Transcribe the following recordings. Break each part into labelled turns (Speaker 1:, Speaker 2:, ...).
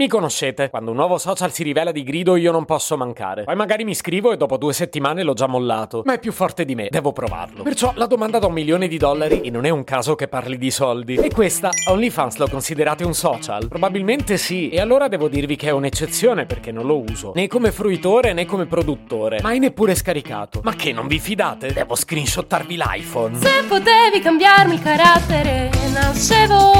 Speaker 1: Mi conoscete, quando un nuovo social si rivela di grido io non posso mancare. Poi magari mi iscrivo e dopo due settimane l'ho già mollato, ma è più forte di me, devo provarlo. Perciò la domanda da un milione di dollari, e non è un caso che parli di soldi, è questa, OnlyFans lo considerate un social? Probabilmente sì, e allora devo dirvi che è un'eccezione perché non lo uso, né come fruitore né come produttore, mai neppure scaricato. Ma che, non vi fidate? Devo screenshottarvi l'iPhone.
Speaker 2: Se potevi cambiarmi il carattere, nascevo.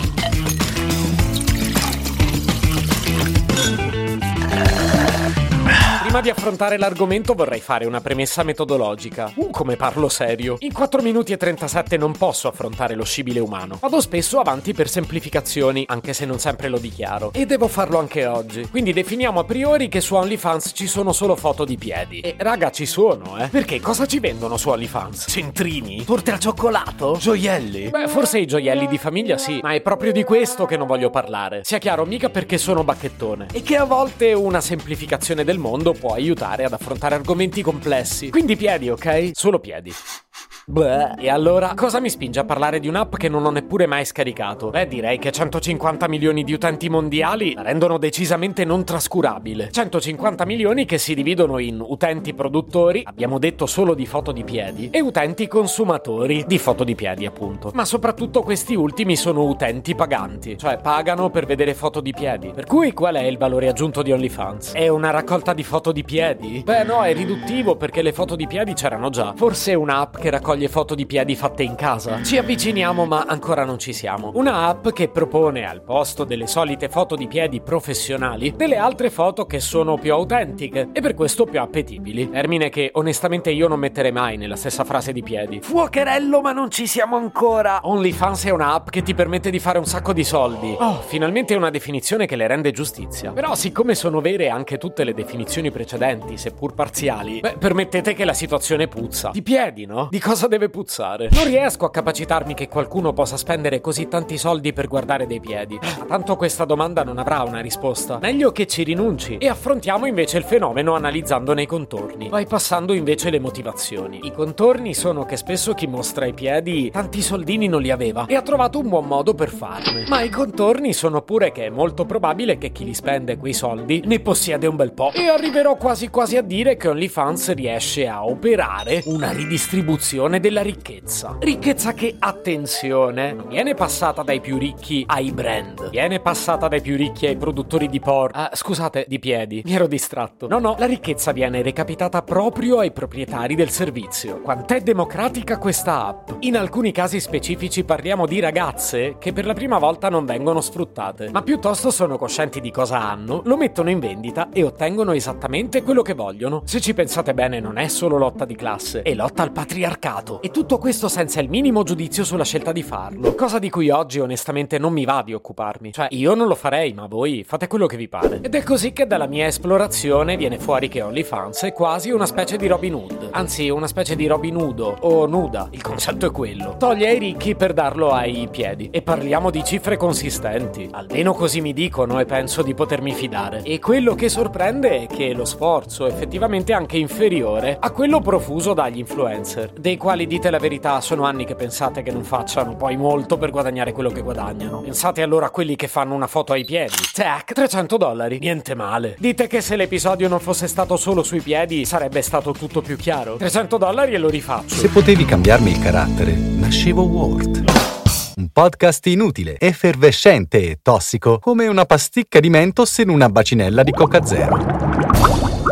Speaker 1: Prima di affrontare l'argomento vorrei fare una premessa metodologica. Uh, come parlo serio. In 4 minuti e 37 non posso affrontare lo scibile umano. Vado spesso avanti per semplificazioni, anche se non sempre lo dichiaro. E devo farlo anche oggi. Quindi definiamo a priori che su OnlyFans ci sono solo foto di piedi. E raga, ci sono, eh. Perché cosa ci vendono su OnlyFans? Centrini? Torte al cioccolato? Gioielli? Beh, forse i gioielli di famiglia sì, ma è proprio di questo che non voglio parlare. Sia chiaro, mica perché sono bacchettone. E che a volte una semplificazione del mondo può aiutare ad affrontare argomenti complessi. Quindi piedi, ok? Solo piedi. Beh, e allora cosa mi spinge a parlare di un'app che non ho neppure mai scaricato? Beh, direi che 150 milioni di utenti mondiali la rendono decisamente non trascurabile. 150 milioni che si dividono in utenti produttori, abbiamo detto solo di foto di piedi, e utenti consumatori di foto di piedi, appunto. Ma soprattutto questi ultimi sono utenti paganti, cioè pagano per vedere foto di piedi. Per cui qual è il valore aggiunto di OnlyFans? È una raccolta di foto di piedi? Beh, no, è riduttivo perché le foto di piedi c'erano già. Forse un'app che raccoglie foto di piedi fatte in casa. Ci avviciniamo, ma ancora non ci siamo. Una app che propone al posto delle solite foto di piedi professionali delle altre foto che sono più autentiche e per questo più appetibili. Termine che onestamente io non metterei mai nella stessa frase di piedi. Fuocherello, ma non ci siamo ancora. OnlyFans è un'app che ti permette di fare un sacco di soldi. Oh, finalmente una definizione che le rende giustizia. Però siccome sono vere anche tutte le definizioni precedenti, seppur parziali, beh, permettete che la situazione puzza. Di piedi, no? Di cosa deve puzzare? Non riesco a capacitarmi che qualcuno possa spendere così tanti soldi per guardare dei piedi. Ma tanto questa domanda non avrà una risposta. Meglio che ci rinunci e affrontiamo invece il fenomeno analizzandone i contorni, bypassando invece le motivazioni. I contorni sono che spesso chi mostra i piedi tanti soldini non li aveva e ha trovato un buon modo per farne. Ma i contorni sono pure che è molto probabile che chi li spende quei soldi ne possiede un bel po'. E arriverò quasi quasi a dire che OnlyFans riesce a operare una ridistribuzione della ricchezza. Ricchezza che, attenzione, non viene passata dai più ricchi ai brand, viene passata dai più ricchi ai produttori di porno. Ah, scusate, di piedi, mi ero distratto. No, no, la ricchezza viene recapitata proprio ai proprietari del servizio. Quant'è democratica questa app? In alcuni casi specifici parliamo di ragazze che per la prima volta non vengono sfruttate, ma piuttosto sono coscienti di cosa hanno, lo mettono in vendita e ottengono esattamente quello che vogliono. Se ci pensate bene, non è solo lotta di classe, è lotta al patriarcato. E tutto questo senza il minimo giudizio sulla scelta di farlo. Cosa di cui oggi onestamente non mi va di occuparmi. Cioè, io non lo farei, ma voi fate quello che vi pare. Ed è così che dalla mia esplorazione viene fuori che OnlyFans è quasi una specie di Robin Hood. Anzi, una specie di Robin Nudo o nuda. Il concetto è quello. Toglie ai ricchi per darlo ai piedi. E parliamo di cifre consistenti. Almeno così mi dicono e penso di potermi fidare. E quello che sorprende è che lo sforzo effettivamente è anche inferiore a quello profuso dagli influencer, dei quali dite la verità, sono anni che pensate che non facciano poi molto per guadagnare quello che guadagnano. Pensate allora a quelli che fanno una foto ai piedi. Tac, 300 dollari. Niente male. Dite che se l'episodio non fosse stato solo sui piedi sarebbe stato tutto più chiaro. 300 dollari e lo rifaccio.
Speaker 3: Se potevi cambiarmi il carattere, nascevo Ward. Un podcast inutile, effervescente e tossico, come una pasticca di mentos in una bacinella di Coca Zero.